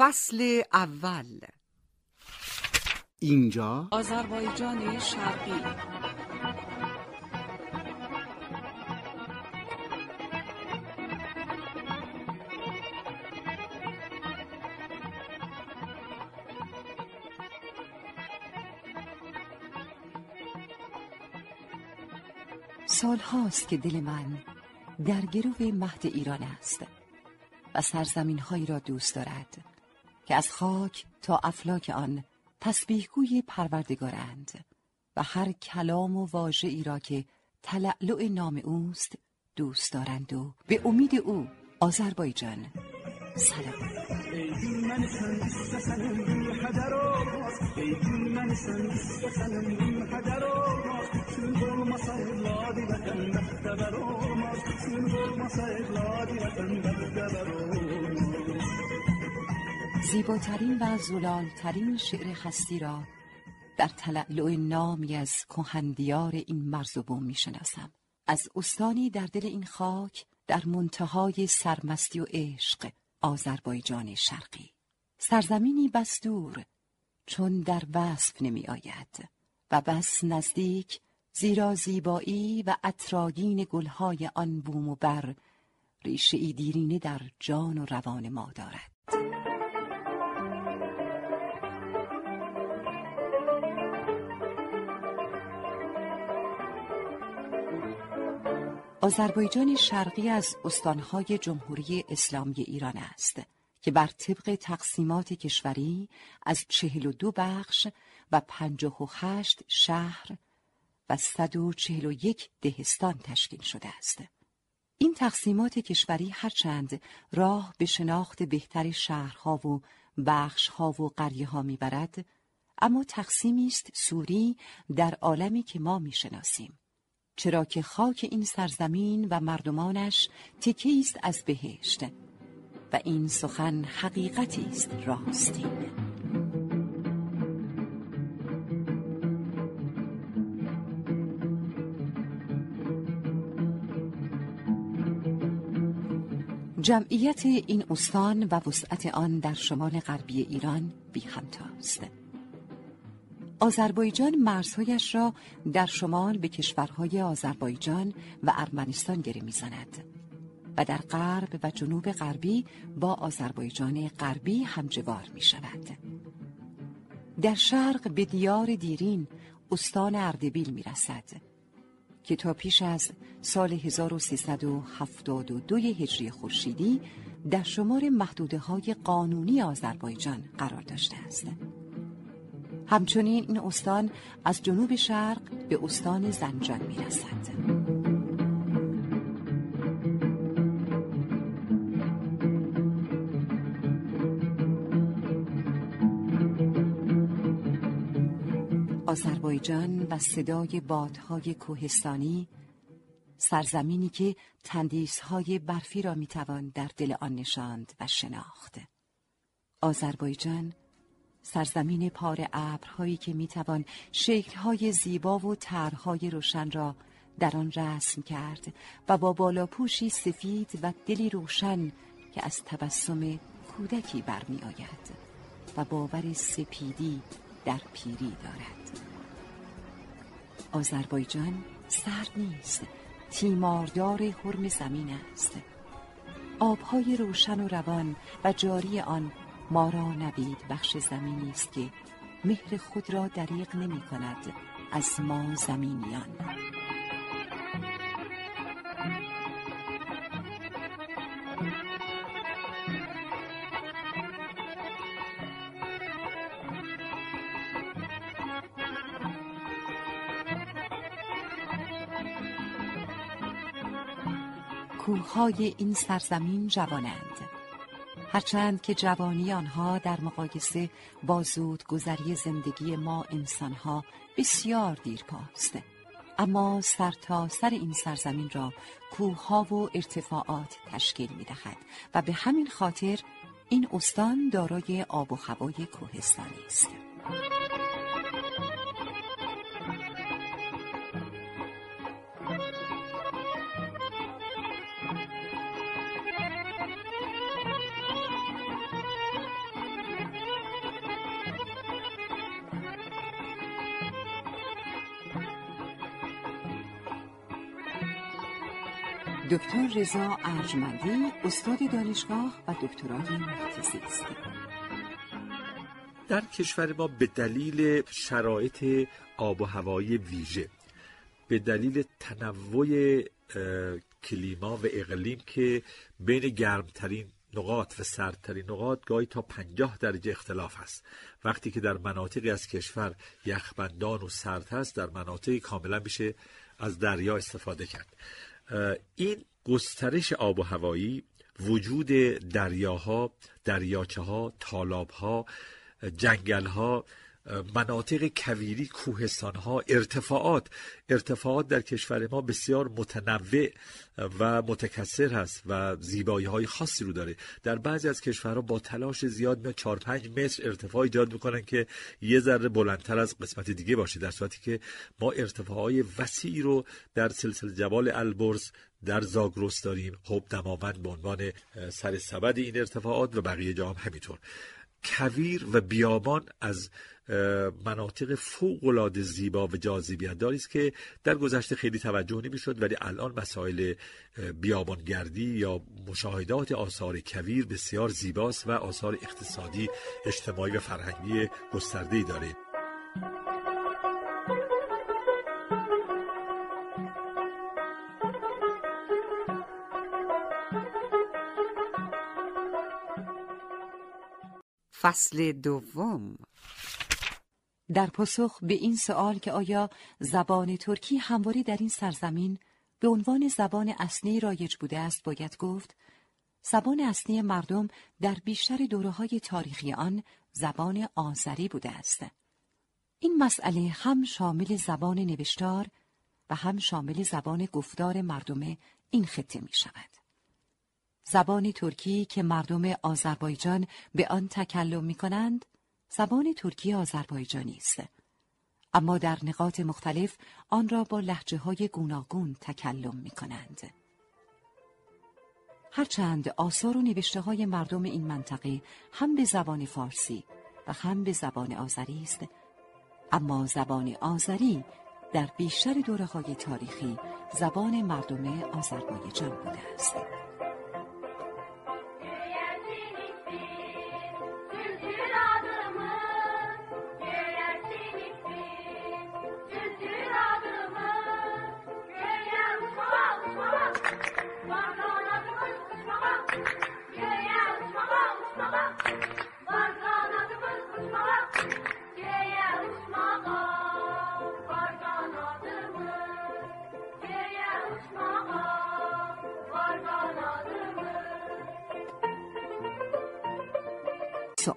فصل اول. اینجا آذربایجان شرقی. سال هاست که دل من در گرو مهد ایران است و سرزمین هایی را دوست دارد. که از خاک تا افلاک آن تسبیحگوی پروردگارند و هر کلام و واژه ای را که تلعلع نام اوست دوست دارند و به امید او آذربایجان سلام. زیباترین و زلالترین شعر هستی را در تلعلع نامی از کهندیار این مرز و بوم می. از استانی در دل این خاک در منتهای سرمستی و عشق آذربایجان شرقی سرزمینی بس دور چون در وصف نمی آید و بس نزدیک زیرا زیبایی و اطراگین گلهای آن بوم و بر ریشه ای دیرینه در جان و روان ما دارد آذربایجان شرقی از استانهای جمهوری اسلامی ایران است که بر طبق تقسیمات کشوری از چهل و دو بخش و پنجاه و هشت شهر و صد و چهل و یک دهستان تشکیل شده است. این تقسیمات کشوری هرچند راه به شناخت بهتر شهرها و بخشها و قریه ها می‌برد اما تقسیمی است سوری در عالمی که ما می‌شناسیم چرا که خاک این سرزمین و مردمانش تکی است از بهشت و این سخن حقیقتی است راستین جمعیت این استان و وسعت آن در شمال غربی ایران بی همتاست. آذربایجان مرزهایش را در شمال به کشورهای آذربایجان و ارمنستان گره می‌زند و در غرب و جنوب غربی با آذربایجان غربی همجوار می شود. در شرق به دیار دیرین استان اردبیل می رسد که تا پیش از سال 1372 هجری خورشیدی در شمار محدوده های قانونی آذربایجان قرار داشته است. همچنین این استان از جنوب شرق به استان زنجان می رسد. آذربایجان و صدای بادهای کوهستانی سرزمینی که تندیسهای برفی را می‌توان در دل آن نشاند و شناخت آذربایجان سرزمین پار ابرهایی که می‌توان شکلهای زیبا و طرحهای روشن را در آن رسم کرد و با بالاپوشی سفید و دلی روشن که از تبسم کودکی برمی آید و باور سپیدی در پیری دارد. آذربایجان سرد نیست تیماردار حرم زمین است. آبهای روشن و روان و جاری آن ما را نبید بخش زمینی است که مهر خود را دریغ نمی کند از ما زمینیان. کوههای این سرزمین جوانند. هرچند که جوانی آنها در مقایسه با زود گذری زندگی ما انسانها بسیار دیر پاست اما سر تا سر این سرزمین را کوهها و ارتفاعات تشکیل می دهد و به همین خاطر این استان دارای آب و هوای کوهستانی است. دکتر رضا ارجمندی استاد دانشگاه و دکترای محیط زیست در کشور ما به دلیل شرایط آب و هوایی ویژه به دلیل تنوع کلیما و اقلیم که بین گرمترین نقاط و سردترین نقاط گاهی تا پنجاه درجه اختلاف هست وقتی که در مناطقی از کشور یخبندان و سرد هست در مناطقی کاملا میشه از دریا استفاده کرد. این گسترش آب و هوایی وجود دریاها دریاچه ها تالاب ها جنگل ها مناطق کویری کوهستان ها ارتفاعات. ارتفاعات در کشور ما بسیار متنوع و متکثر هست و زیبایی های خاصی رو داره. در بعضی از کشورها با تلاش زیاد میاد 4 5 متر ارتفاع ایجاد می‌کنن که یه ذره بلندتر از قسمت دیگه باشه در صورتی که ما ارتفاعهای وسیعی رو در سلسله جبال البرز در زاگرس داریم. خب دماوند به عنوان سر سبد این ارتفاعات و بقیه جا هم همینطور. کویر و بیابان از مناطق فوق العاده زیبا و جاذبیت داری است که در گذشته خیلی توجه نمی‌شد ولی الان مسائل بیابانگردی یا مشاهدات آثار کویر بسیار زیباست و آثار اقتصادی اجتماعی و فرهنگی گسترده داره. فصل دوم در پاسخ به این سوال که آیا زبان ترکی همواری در این سرزمین به عنوان زبان اصلی رایج بوده است باید گفت زبان اصلی مردم در بیشتر دوره های تاریخی آن زبان آذری بوده است. این مسئله هم شامل زبان نوشتار و هم شامل زبان گفتار مردم این خطه می شود. زبان ترکی که مردم آذربایجان به آن تکلم می کنند زبان ترکی آذربایجانی است اما در نقاط مختلف آن را با لحجه های گوناگون تکلم می کنند. هرچند آثار و نوشته های مردم این منطقه هم به زبان فارسی و هم به زبان آذری است اما زبان آذری در بیشتر دوره های تاریخی زبان مردم آذربایجان بوده است.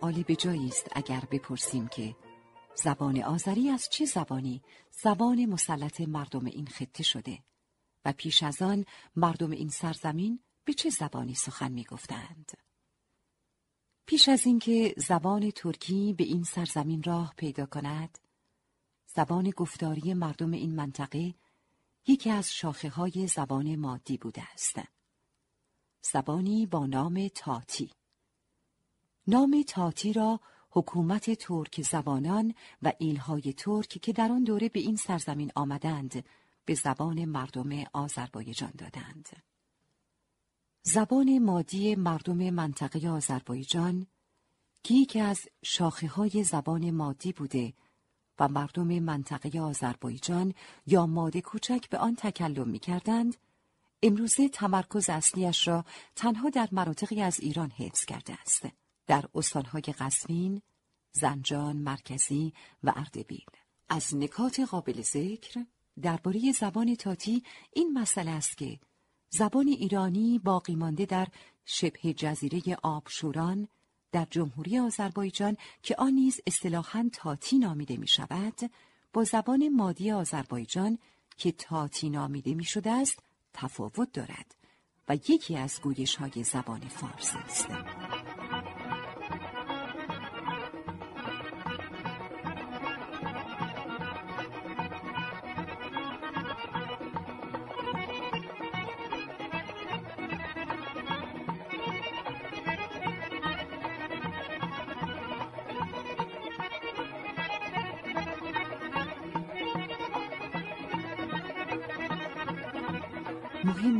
سؤالی به جایی است اگر بپرسیم که زبان آذری از چه زبانی؟ زبان مسلط مردم این خطه شده و پیش از آن مردم این سرزمین به چه زبانی سخن می گفتند؟ پیش از اینکه زبان ترکی به این سرزمین راه پیدا کند زبان گفتاری مردم این منطقه یکی از شاخه های زبان مادی بوده است. زبانی با نام تاتی. نام تاتی را حکومت ترک زبانان و ایلهای ترک که در آن دوره به این سرزمین آمدند به زبان مردم آذربایجان دادند. زبان مادی مردم منطقه آذربایجان که یکی از شاخه های زبان مادی بوده و مردم منطقه آذربایجان یا ماده کوچک به آن تکلم می کردند، امروزه تمرکز اصلیش را تنها در مناطقی از ایران حفظ کرده است. در استانهای قزوین، زنجان مرکزی و اردبیل. از نکات قابل ذکر درباره زبان تاتی این مسئله است که زبان ایرانی باقی مانده در شبه جزیره آبشوران در جمهوری آذربایجان که آن نیز اصطلاحاً تاتی نامیده می شود با زبان مادی آذربایجان که تاتی نامیده می شده است تفاوت دارد و یکی از گویش های زبان فارسی است.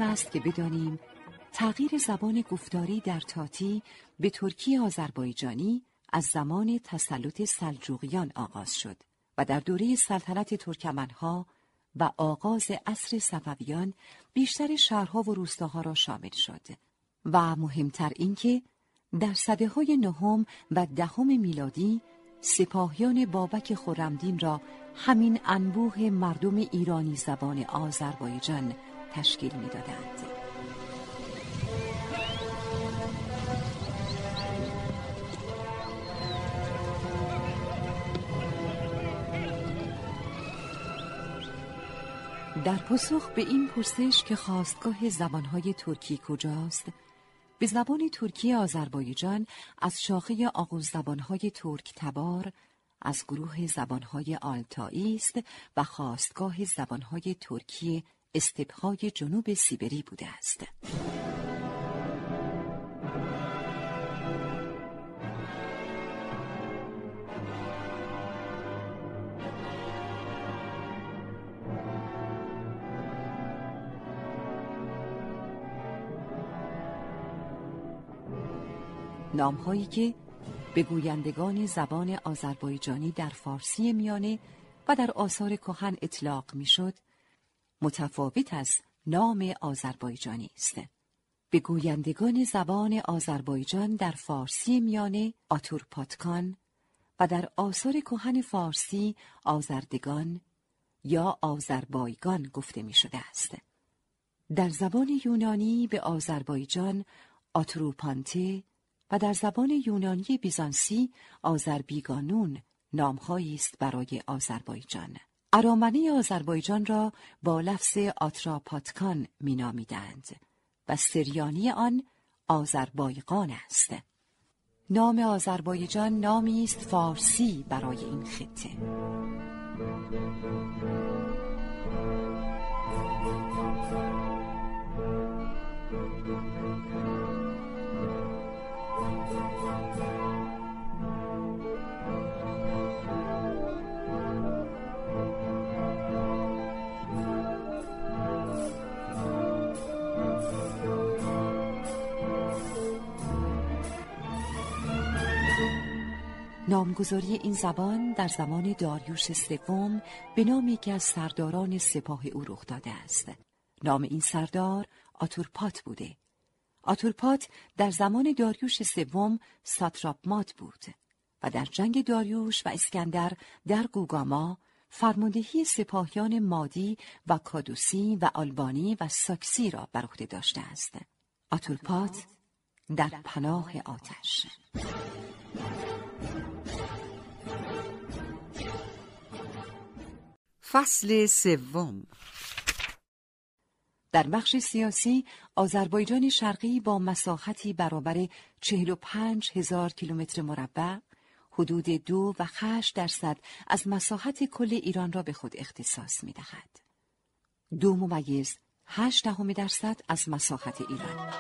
است که بدانیم تغییر زبان گفتاری در تاتی به ترکی آذربایجانی از زمان تسلط سلجوقیان آغاز شد و در دوره سلطنت ترکمنها و آغاز عصر صفویان بیشتر شهرها و روستاها را شامل شد و مهمتر اینکه در صده های نهم و دهم میلادی سپاهیان بابک خورمدین را همین انبوه مردم ایرانی زبان آذربایجان تشکیل می‌دادند. در پاسخ به این پرسش که خواستگاه زبانهای ترکی کجاست به زبان ترکی آذربایجان از شاخه آغوز زبانهای ترک تبار از گروه زبانهای آلتایی است و خواستگاه زبانهای ترکی استپهای جنوب سیبری بوده است. نامهایی که به گویندگان زبان آذربایجانی در فارسی میانه و در آثار کهن اطلاق می‌شد متفاوت از نام آذربایجانی است به گویندگان زبان آذربایجان در فارسی میانه آتورپاتکان و در آثار کهن فارسی آزردگان یا آذربایگان گفته می شده است. در زبان یونانی به آذربایجان آتروپانته و در زبان یونانی بیزانسی آذربیگانون نامهایی است برای آذربایجان. ارامنه آذربایجان را با لفظ آتراپاتکان مینامیدند و سریانی آن آذربایقان است. نام آذربایجان نامی است فارسی برای این خطه. نامگذاری این زبان در زمان داریوش سوم به نام یکی از سرداران سپاه او رخ داده است. نام این سردار آتورپات بوده. آتورپات در زمان داریوش سوم ساتراپمات بود و در جنگ داریوش و اسکندر در گوگاما فرماندهی سپاهیان مادی و کادوسی و آلبانی و ساکسی را بر عهده داشته است. آتورپات در پناه آتش فصل سوم در بخش سیاسی آذربایجان شرقی با مساحتی برابر 45 هزار کیلومتر مربع حدود دو و خش درصد از مساحت کل ایران را به خود اختصاص می دهد. دو ممیز هشت دهم درصد از مساحت ایران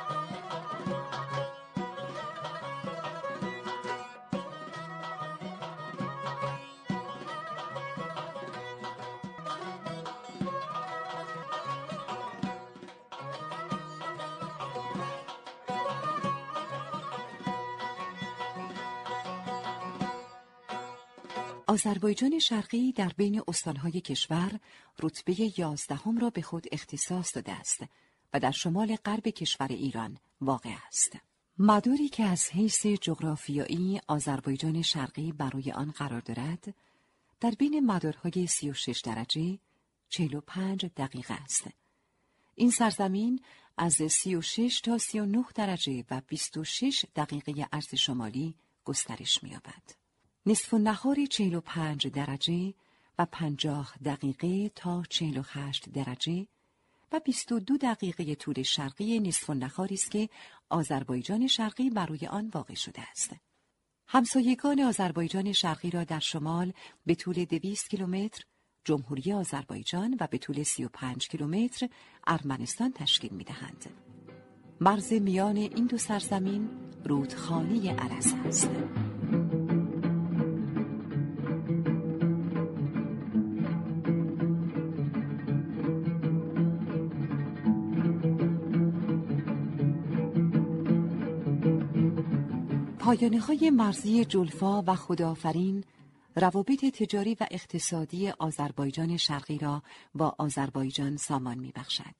آذربایجان شرقی در بین استانهای کشور رتبه یازدهم را به خود اختصاص داده است و در شمال غرب کشور ایران واقع است. مداری که از حیث جغرافیایی آذربایجان شرقی برای آن قرار دارد، در بین مدارهای 36 درجه 45 دقیقه است. این سرزمین از 36 تا 39 درجه و 26 دقیقه عرض شمالی گسترش می‌یابد. نصف نهار 45 درجه و 50 دقیقه تا 48 درجه و 22 دقیقه طول شرقی نصف نهاری است که آذربایجان شرقی برای آن واقع شده است. همسایگان آذربایجان شرقی را در شمال به طول 200 کیلومتر جمهوری آذربایجان و به طول 35 کیلومتر ارمنستان تشکیل می دهند. مرز میان این دو سرزمین رودخانه عرس است. پایانه های مرزی جلفا و خدافرین روابط تجاری و اقتصادی آذربایجان شرقی را با آذربایجان سامان می بخشد.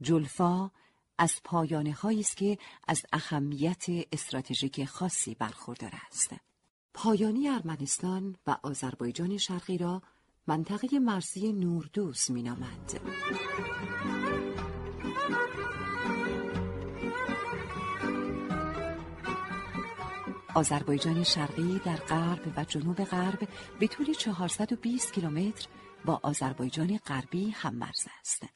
جلفا از پایانه است که از اهمیت استراتژیک خاصی برخوردار است. پایانی ارمنستان و آذربایجان شرقی را منطقه مرزی نوردوز می آذربایجان شرقی در غرب و جنوب غرب به طول 420 کیلومتر با آذربایجان غربی هم مرز است.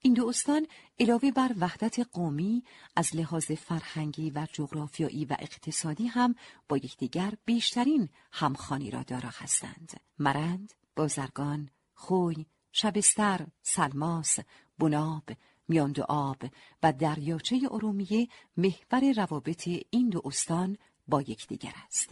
این دو استان علاوه بر وحدت قومی از لحاظ فرهنگی و جغرافیایی و اقتصادی هم با یکدیگر بیشترین همخانی را دارا هستند. مرند، بازرگان، خوی، شبستر، سلماس، بناب، میاند آب و دریاچه ارومیه محور روابط این دو استان با یکدیگر است.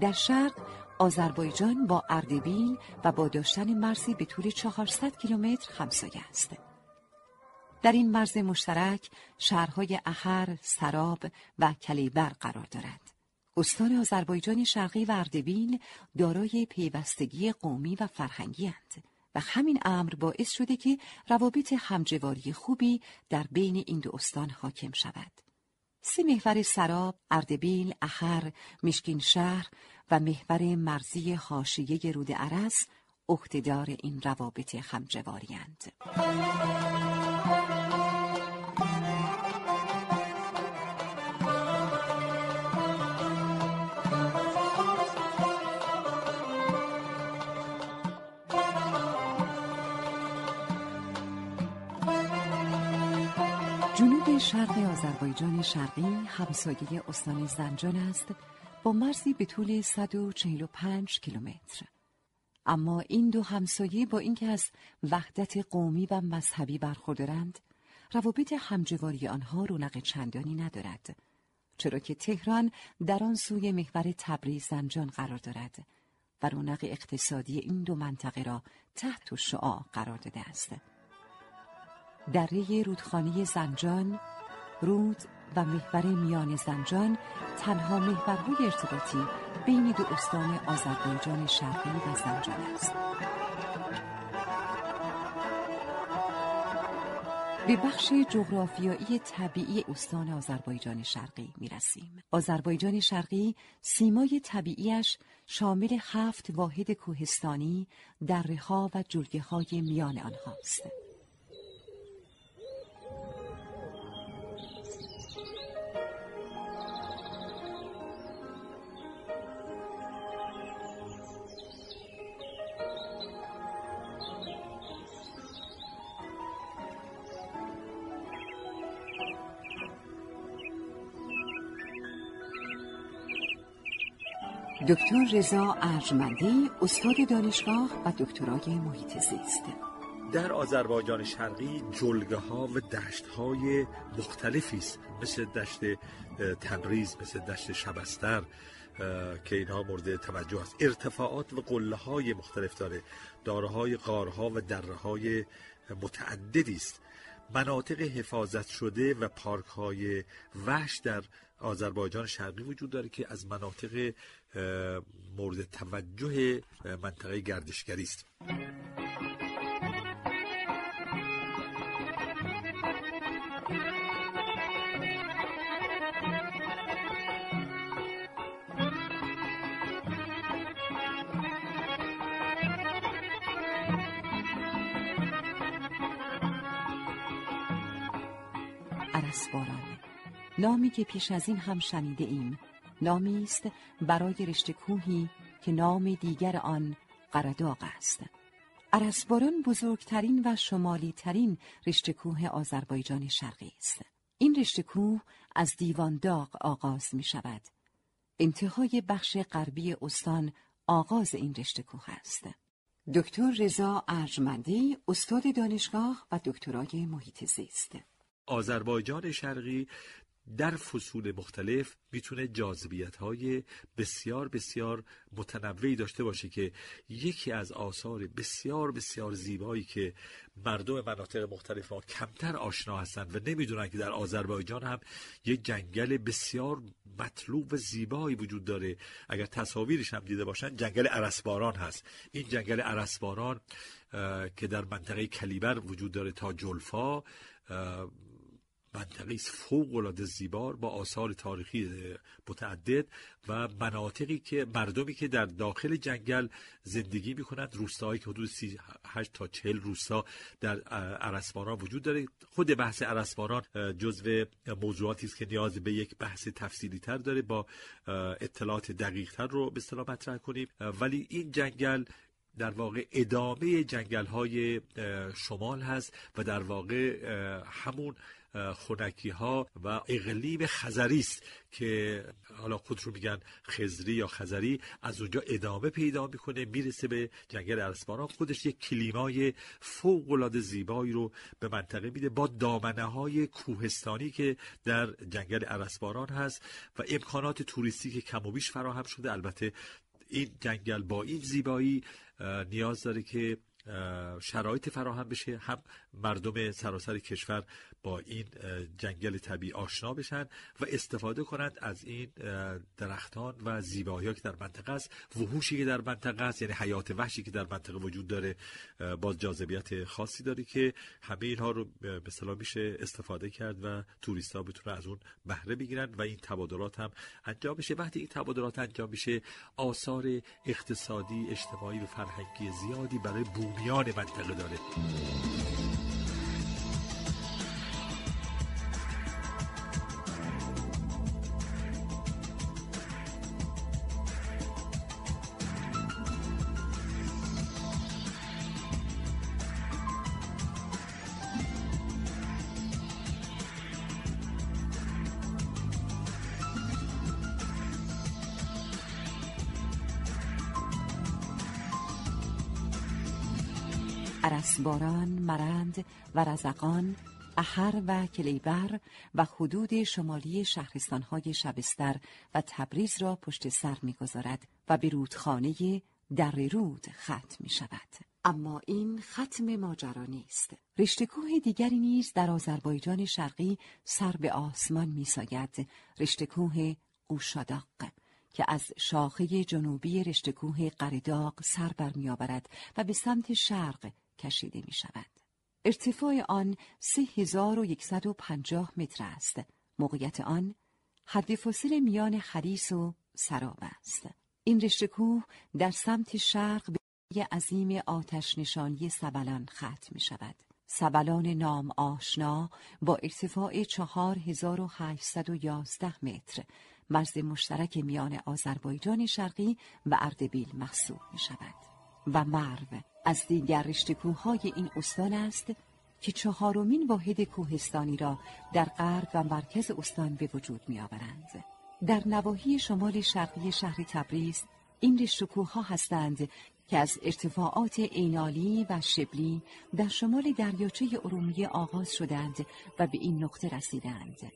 در شرق آذربایجان با اردبیل و با داشتن مرزی به طول 400 کیلومتر همسایه است. در این مرز مشترک شهرهای احر، سراب و کلیبر قرار دارد. استان آذربایجان شرقی و اردبیل دارای پیوستگی قومی و فرهنگی هستند و همین امر باعث شده که روابط همجواری خوبی در بین این دو استان حاکم شود. سه محور سراب، اردبیل، اخر، مشکین شهر و محور مرزی حاشیه رود عرس عهدهدار این روابط همجواریاند. آذربایجان شرقی همسایه استان زنجان است با مرزی به طول 145 کیلومتر. اما این دو همسایه با اینکه از وحدت قومی و مذهبی برخوردارند، روابط همجواری آنها رونق چندانی ندارد. چرا که تهران در آن سوی محور تبریز زنجان قرار دارد و رونق اقتصادی این دو منطقه را تحت شعاع قرار داده است. دره رودخانه زنجان رود و محور میان زنجان تنها محورهای ارتباطی بین دو استان آذربایجان شرقی و زنجان است به بخش جغرافیایی طبیعی استان آذربایجان شرقی می رسیم. آذربایجان شرقی سیمای طبیعیش شامل هفت واحد کوهستانی، دره ها و جلگه های میان آنهاست. دکتر رضا ارجمندی استاد دانشگاه و دکترای محیط زیست. در آذربایجان شرقی جلگه ها و دشت های مختلفی است. مثل دشت تبریز مثل دشت شبستر که اینها مورد توجه است. ارتفاعات و قله های مختلف داره. داره های غارها و دره های متعددی است. مناطق حفاظت شده و پارک های وحش در آذربایجان شرقی وجود داره که از مناطق مورد توجه منطقه گردشگری است. نامی که پیش از این هم شنیده ایم. نامی است برای رشته کوهی که نام دیگر آن قرداغ است. ارسباران بزرگترین و شمالی ترین رشته کوه آذربایجان شرقی است. این رشته کوه از دیوان داغ آغاز می شود. انتهای بخش غربی استان آغاز این رشته کوه است. دکتر رضا ارجمندی استاد دانشگاه و دکترای محیط زیست. آذربایجان شرقی در فصول مختلف می‌تونه جاذبیت های بسیار بسیار متنوعی داشته باشه که یکی از آثار بسیار بسیار زیبایی که مردم مناطق مختلف ها کمتر آشنا هستند و نمی‌دونن که در آذربایجان هم یک جنگل بسیار مطلوب و زیبایی وجود داره. اگر تصاویرش هم دیده باشن جنگل عرسباران هست. این جنگل عرسباران که در منطقه کلیبر وجود داره تا جلفا منطقه فوق العاده زیبار با آثار تاریخی متعدد و مناطقی که مردمی که در داخل جنگل زندگی می‌کنند. روستاهایی که حدود 38 تا 40 روستا در عرسباران وجود داره. خود بحث عرسباران جزو موضوعاتی است که نیاز به یک بحث تفصیلی تر داره با اطلاعات دقیق تر رو به اصطلاح مطرح کنیم. ولی این جنگل در واقع ادامه جنگل های شمال هست و در واقع همون خونکی ها و اقلیم خزری است که حالا خود رو میگن خزری یا خزری از اونجا ادامه پیدا می‌کنه می‌رسه به جنگل ارسباران خودش یک کلیمای فوق العاده زیبایی رو به منطقه میده با دامنه های کوهستانی که در جنگل ارسباران هست و امکانات توریستی که کم و بیش فراهم شده. البته این جنگل با این زیبایی نیاز داره که شرایط فراهم بشه. هم مردم سراسر کشور با این جنگل طبیعی آشنا بشن و استفاده کنند از این درختان و زیبایی که در منطقه است. وحوشی که در منطقه است یعنی حیات وحشی که در منطقه وجود داره. باز جاذبیت خاصی داره که همه اینها رو به اصطلاح میشه استفاده کرد و توریست ها بتونن از اون بهره بگیرن و این تبادلات هم انجام بشه. وقتی این تبادلات انجام میشه آثار اقتصادی اجتماعی و فرهنگی زیادی برای بومیان منطقه داره. ارسباران، مرند و رزقان، احر و کلیبر و حدود شمالی شهرستانهای شبستر و تبریز را پشت سر می‌گذارد و به رودخانه در رود ختم می شود. اما این ختم ماجرا نیست. رشتکوه دیگری نیز در آذربایجان شرقی سر به آسمان می ساید. رشتکوه قوشاداق که از شاخه جنوبی رشتکوه قرداق سر برمیآورد و به سمت شرق کشیده می شود. ارتفاع آن 3150 متر است. موقعیت آن حد فاصل میان خریس و سراب است. این رشته کوه در سمت شرق به عظیم آتش نشانی سبلان ختم می شود. سبلان نام آشنا با ارتفاع 4811 متر مرز مشترک میان آذربایجان شرقی و اردبیل محسوب می شود. و مرو از دیگر رشته این استان است که چهارمین واحد کوهستانی را در غرب و مرکز استان به وجود می آورند. در نواحی شمال شرقی شهر تبریز این رشتکوه ها هستند که از ارتفاعات اینالی و شبلی در شمال دریاچه ارومیه آغاز شدند و به این نقطه رسیدند.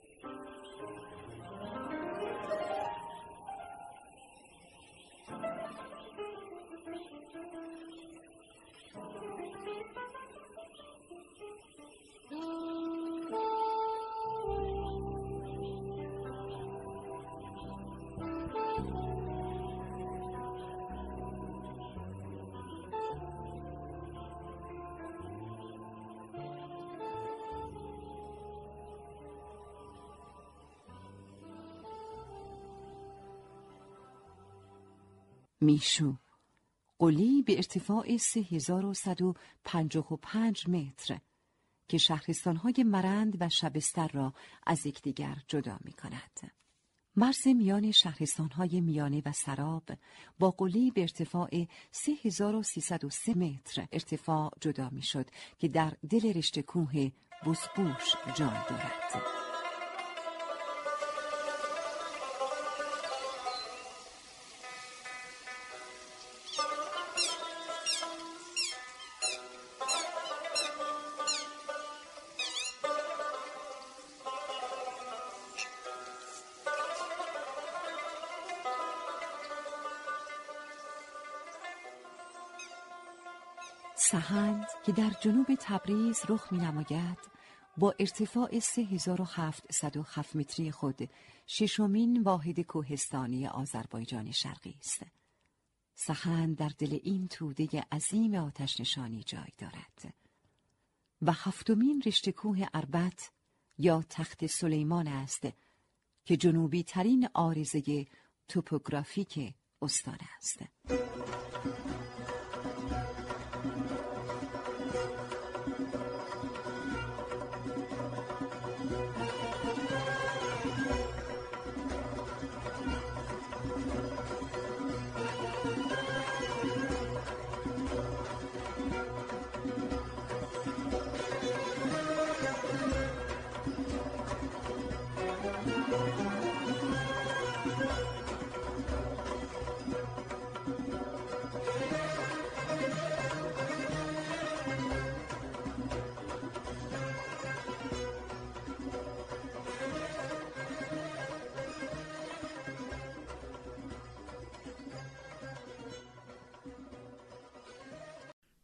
میشو قلی به ارتفاع 3155 متر که شهرستانهای مرند و شبستر را از یکدیگر جدا می کند. مرز میان شهرستانهای میانه و سراب با قلی به ارتفاع 3303 متر ارتفاع جدا می شد که در دل رشت کوه بسبوش جای دارد. جنوب تبریز رخ می نماید با ارتفاع 3707 متری خود ششمین واحد کوهستانی آذربایجان شرقی است. سهند در دل این توده عظیم آتش نشانی جای دارد و هفتمین رشته کوه اربت یا تخت سلیمان است که جنوبی ترین آرزه توپوگرافیک استان است.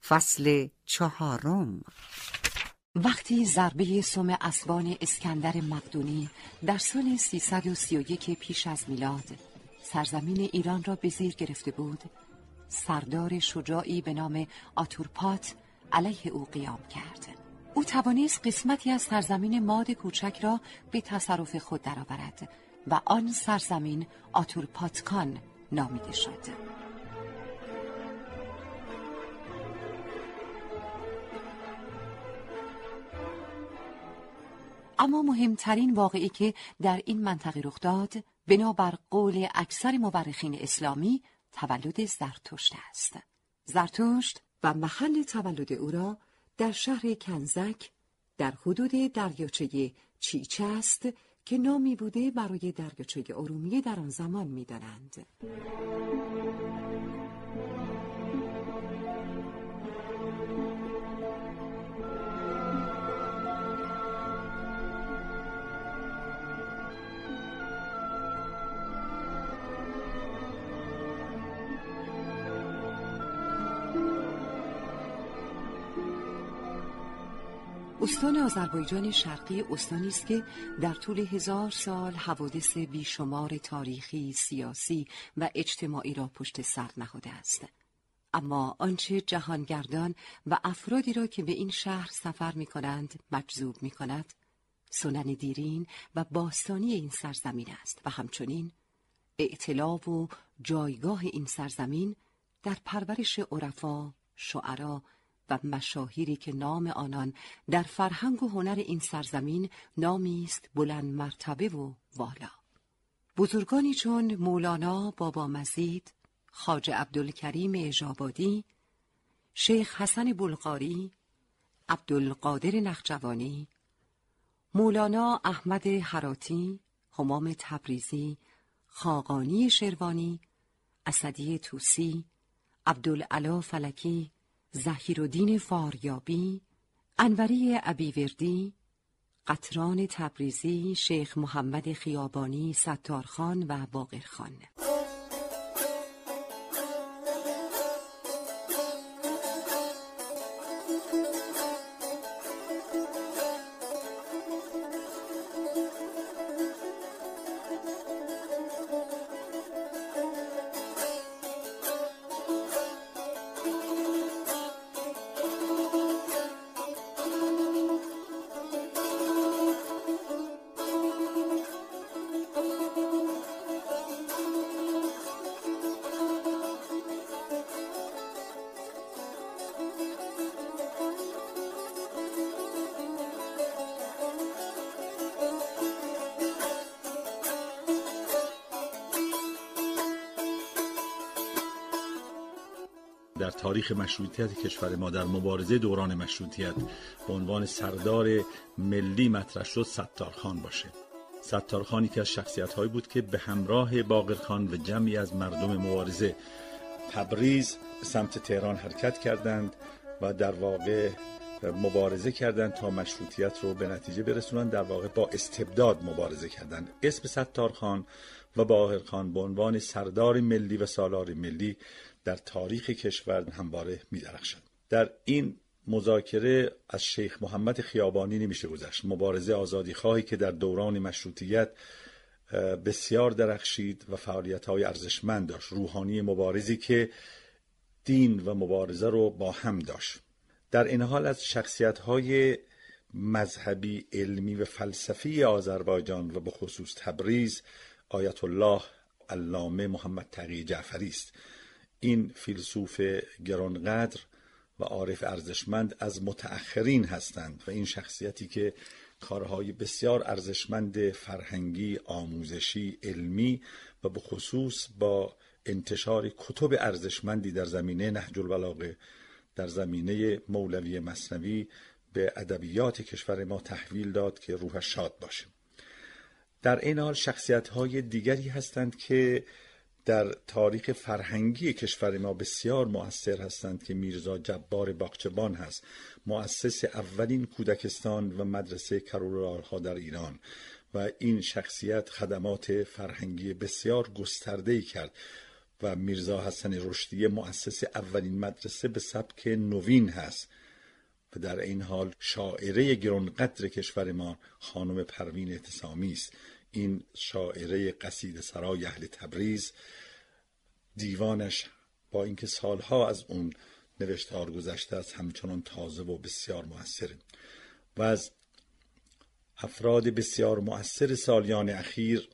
فصل چهارم. وقتی ضربه سوم اسبان اسکندر مقدونی در سال 331 پیش از میلاد سرزمین ایران را به زیر گرفته بود سردار شجاعی به نام آتورپات علیه او قیام کرد. او توانست قسمتی از سرزمین ماد کوچک را به تصرف خود درآورد و آن سرزمین آتورپاتکان نامیده شد. اما مهمترین واقعی که در این منطقه رخ داد بنابر قول اکثر مورخین اسلامی تولد زرتشت است زرتشت و محل تولد او را در شهر کنزک در حدود دریاچه چیچه است که نامی بوده برای دریاچه ارومیه در آن زمان می‌دانند. استان آذربایجان شرقی استانی است که در طول هزار سال حوادث بیشمار تاریخی، سیاسی و اجتماعی را پشت سر نهاده است. اما آنچه جهانگردان و افرادی را که به این شهر سفر می کنند مجذوب می کند سنن دیرین و باستانی این سرزمین است و همچنین اعتلاف و جایگاه این سرزمین در پرورش عرفا، شعرا و مشاهیری که نام آنان در فرهنگ و هنر این سرزمین نامی است بلند مرتبه و والا. بزرگانی چون مولانا بابا مزید خاج عبدالکریم اجابادی شیخ حسن بلغاری عبدالقادر نخجوانی مولانا احمد حراتی همام تبریزی خاقانی شروانی اسدی توسی عبدالعلا فلکی زهیرالدین فاریابی انوری ابیوردی قطران تبریزی شیخ محمد خیابانی ستارخان و باقرخان. در تاریخ مشروطیت کشور ما در مبارزه دوران مشروطیت به عنوان سردار ملی مطرح شد ستارخان باشه. ستارخانی که از شخصیت هایی بود که به همراه باقرخان و جمعی از مردم مبارزه تبریز سمت تهران حرکت کردند و در واقع مبارزه کردند تا مشروطیت رو به نتیجه برسونند در واقع با استبداد مبارزه کردند. اسم ستارخان و باقرخان به عنوان سردار ملی و سالار ملی در تاریخ کشور همواره می درخشد. در این مذاکره از شیخ محمد خیابانی نمیشه گذشت. مبارزه آزادی خواهی که در دوران مشروطیت بسیار درخشید و فعالیت های ارزشمند داشت. روحانی مبارزی که دین و مبارزه رو با هم داشت. در این حال از شخصیت های مذهبی علمی و فلسفی آذربایجان و به خصوص تبریز آیت الله علامه محمد تقی جعفری است. این فیلسوف گرانقدر و عارف ارزشمند از متأخرین هستند و این شخصیتی که کارهای بسیار ارزشمند فرهنگی، آموزشی، علمی و به خصوص با انتشار کتب ارزشمندی در زمینه نهج البلاغه در زمینه مولوی مصنوی به ادبیات کشور ما تحویل داد که روحش شاد باشه. در این حال شخصیت های دیگری هستند که در تاریخ فرهنگی کشور ما بسیار مؤثر هستند که میرزا جبار باقچبان هست مؤسس اولین کودکستان و مدرسه کرولارها در ایران. و این شخصیت خدمات فرهنگی بسیار گسترده ای کرد و میرزا حسن رشدی مؤسس اولین مدرسه به سبک نوین هست. و در این حال شاعره گرانقدر کشور ما خانم پروین اعتصامی است. این شاعره قصید سرای اهل تبریز دیوانش با اینکه سالها از اون نوشتار گذشته است همچنان تازه و بسیار موثره و از افراد بسیار مؤثر سالیان اخیر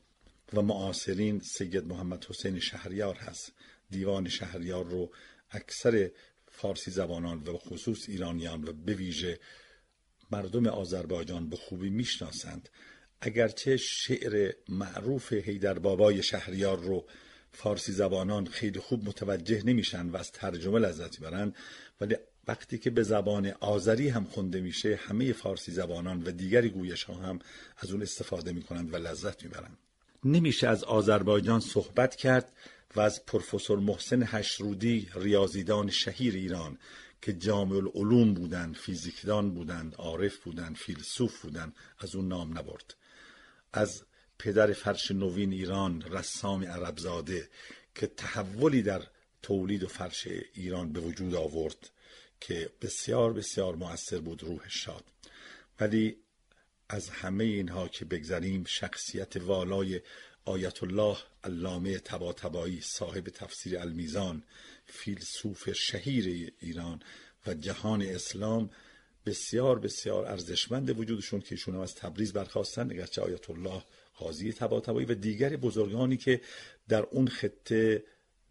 و معاصرین سید محمد حسین شهریار هست. دیوان شهریار رو اکثر فارسی زبانان و خصوص ایرانیان و به ویژه مردم آذربایجان به خوبی می‌شناسند. اگرچه شعر معروف هیدر بابای شهریار رو فارسی زبانان خیلی خوب متوجه نمیشن و از ترجمه لذت برن ولی وقتی که به زبان آذری هم خونده میشه همه فارسی زبانان و دیگری گویش ها هم از اون استفاده می‌کنند و لذت می‌برند. نمیشه از آذربایجان صحبت کرد و از پروفسور محسن هشرودی ریاضیدان شهیر ایران که جامع العلوم بودند فیزیکدان بودند عارف بودند فیلسوف بودند از اون نام نبرد. از پدر فرش نوین ایران رسام عربزاده که تحولی در تولید و فرش ایران به وجود آورد که بسیار بسیار مؤثر بود روح شاد. ولی از همه اینها که بگذریم شخصیت والای آیت الله علامه تباتبایی صاحب تفسیر المیزان فیلسوف شهیر ایران و جهان اسلام بسیار بسیار ارزشمند وجودشون که ایشون از تبریز برخواستن اگرچه آیت الله قاضی تباتبایی و دیگر بزرگانی که در اون خطه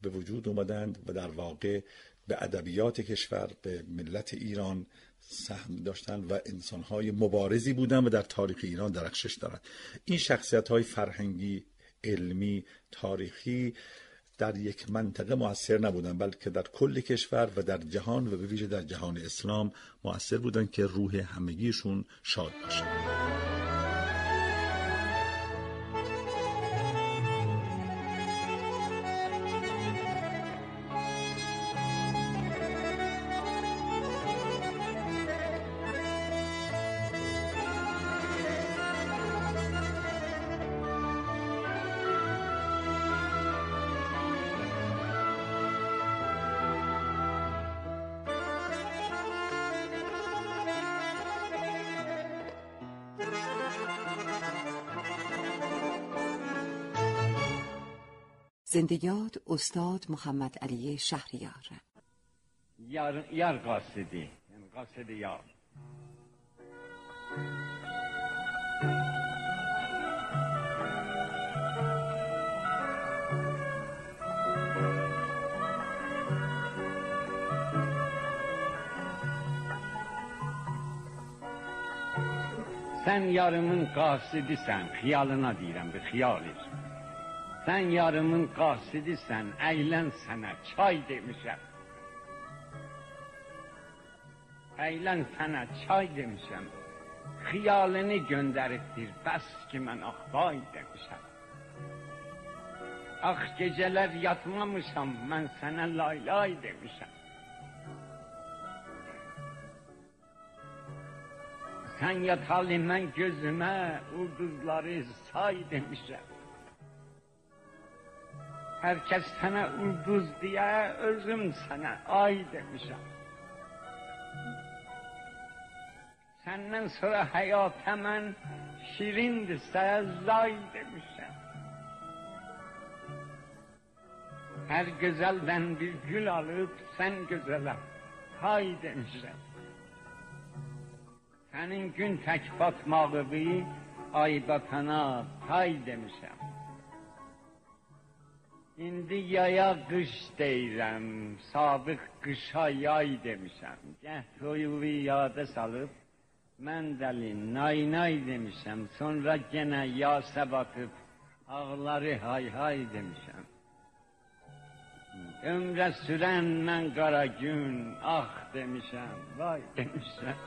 به وجود اومدند و در واقع به ادبیات کشور به ملت ایران سهم داشتن و انسانهای مبارزی بودند و در تاریخ ایران درخشش دارند. این شخصیت های فرهنگی علمی تاریخی در یک منطقه موثر نبودن بلکه در کل کشور و در جهان و به ویژه در جهان اسلام موثر بودن که روح همگیشون شاد باشه زندگیات استاد محمد علی شهریار یار, یار قاصدی یعنی قاصد یار Sen yarımın qasidisən, xiyalına deyirəm, bir xiyal et. Sen yarımın kasidisən, eğlen sənə, çay demişəm. Eğlen sənə, çay demişəm. Xiyalını göndəribdir, bəs ki mən ah vay. Ah geceler yatmamışam, mən sənə lay lay. Sen yat halime gözüme, ulduzları say demişem. Herkes sana ulduz diye özüm sana ay demişim. Senden sonra hayat hemen şirindi sana zay demişim. Her güzelden bir gül alıp sen güzele hay demişim. Senin gün tek batmağı bir ay batana tay demişim. İndi yaya qış deyirəm, sabiq qışa yay demişəm. Gəh toyuvu yada salıb, mən dəli nay nay demişəm. Sonra genə yasa batıb, ağları hay hay demişəm. Ömrə sürən mən qara gün, ah demişəm, vay demişəm.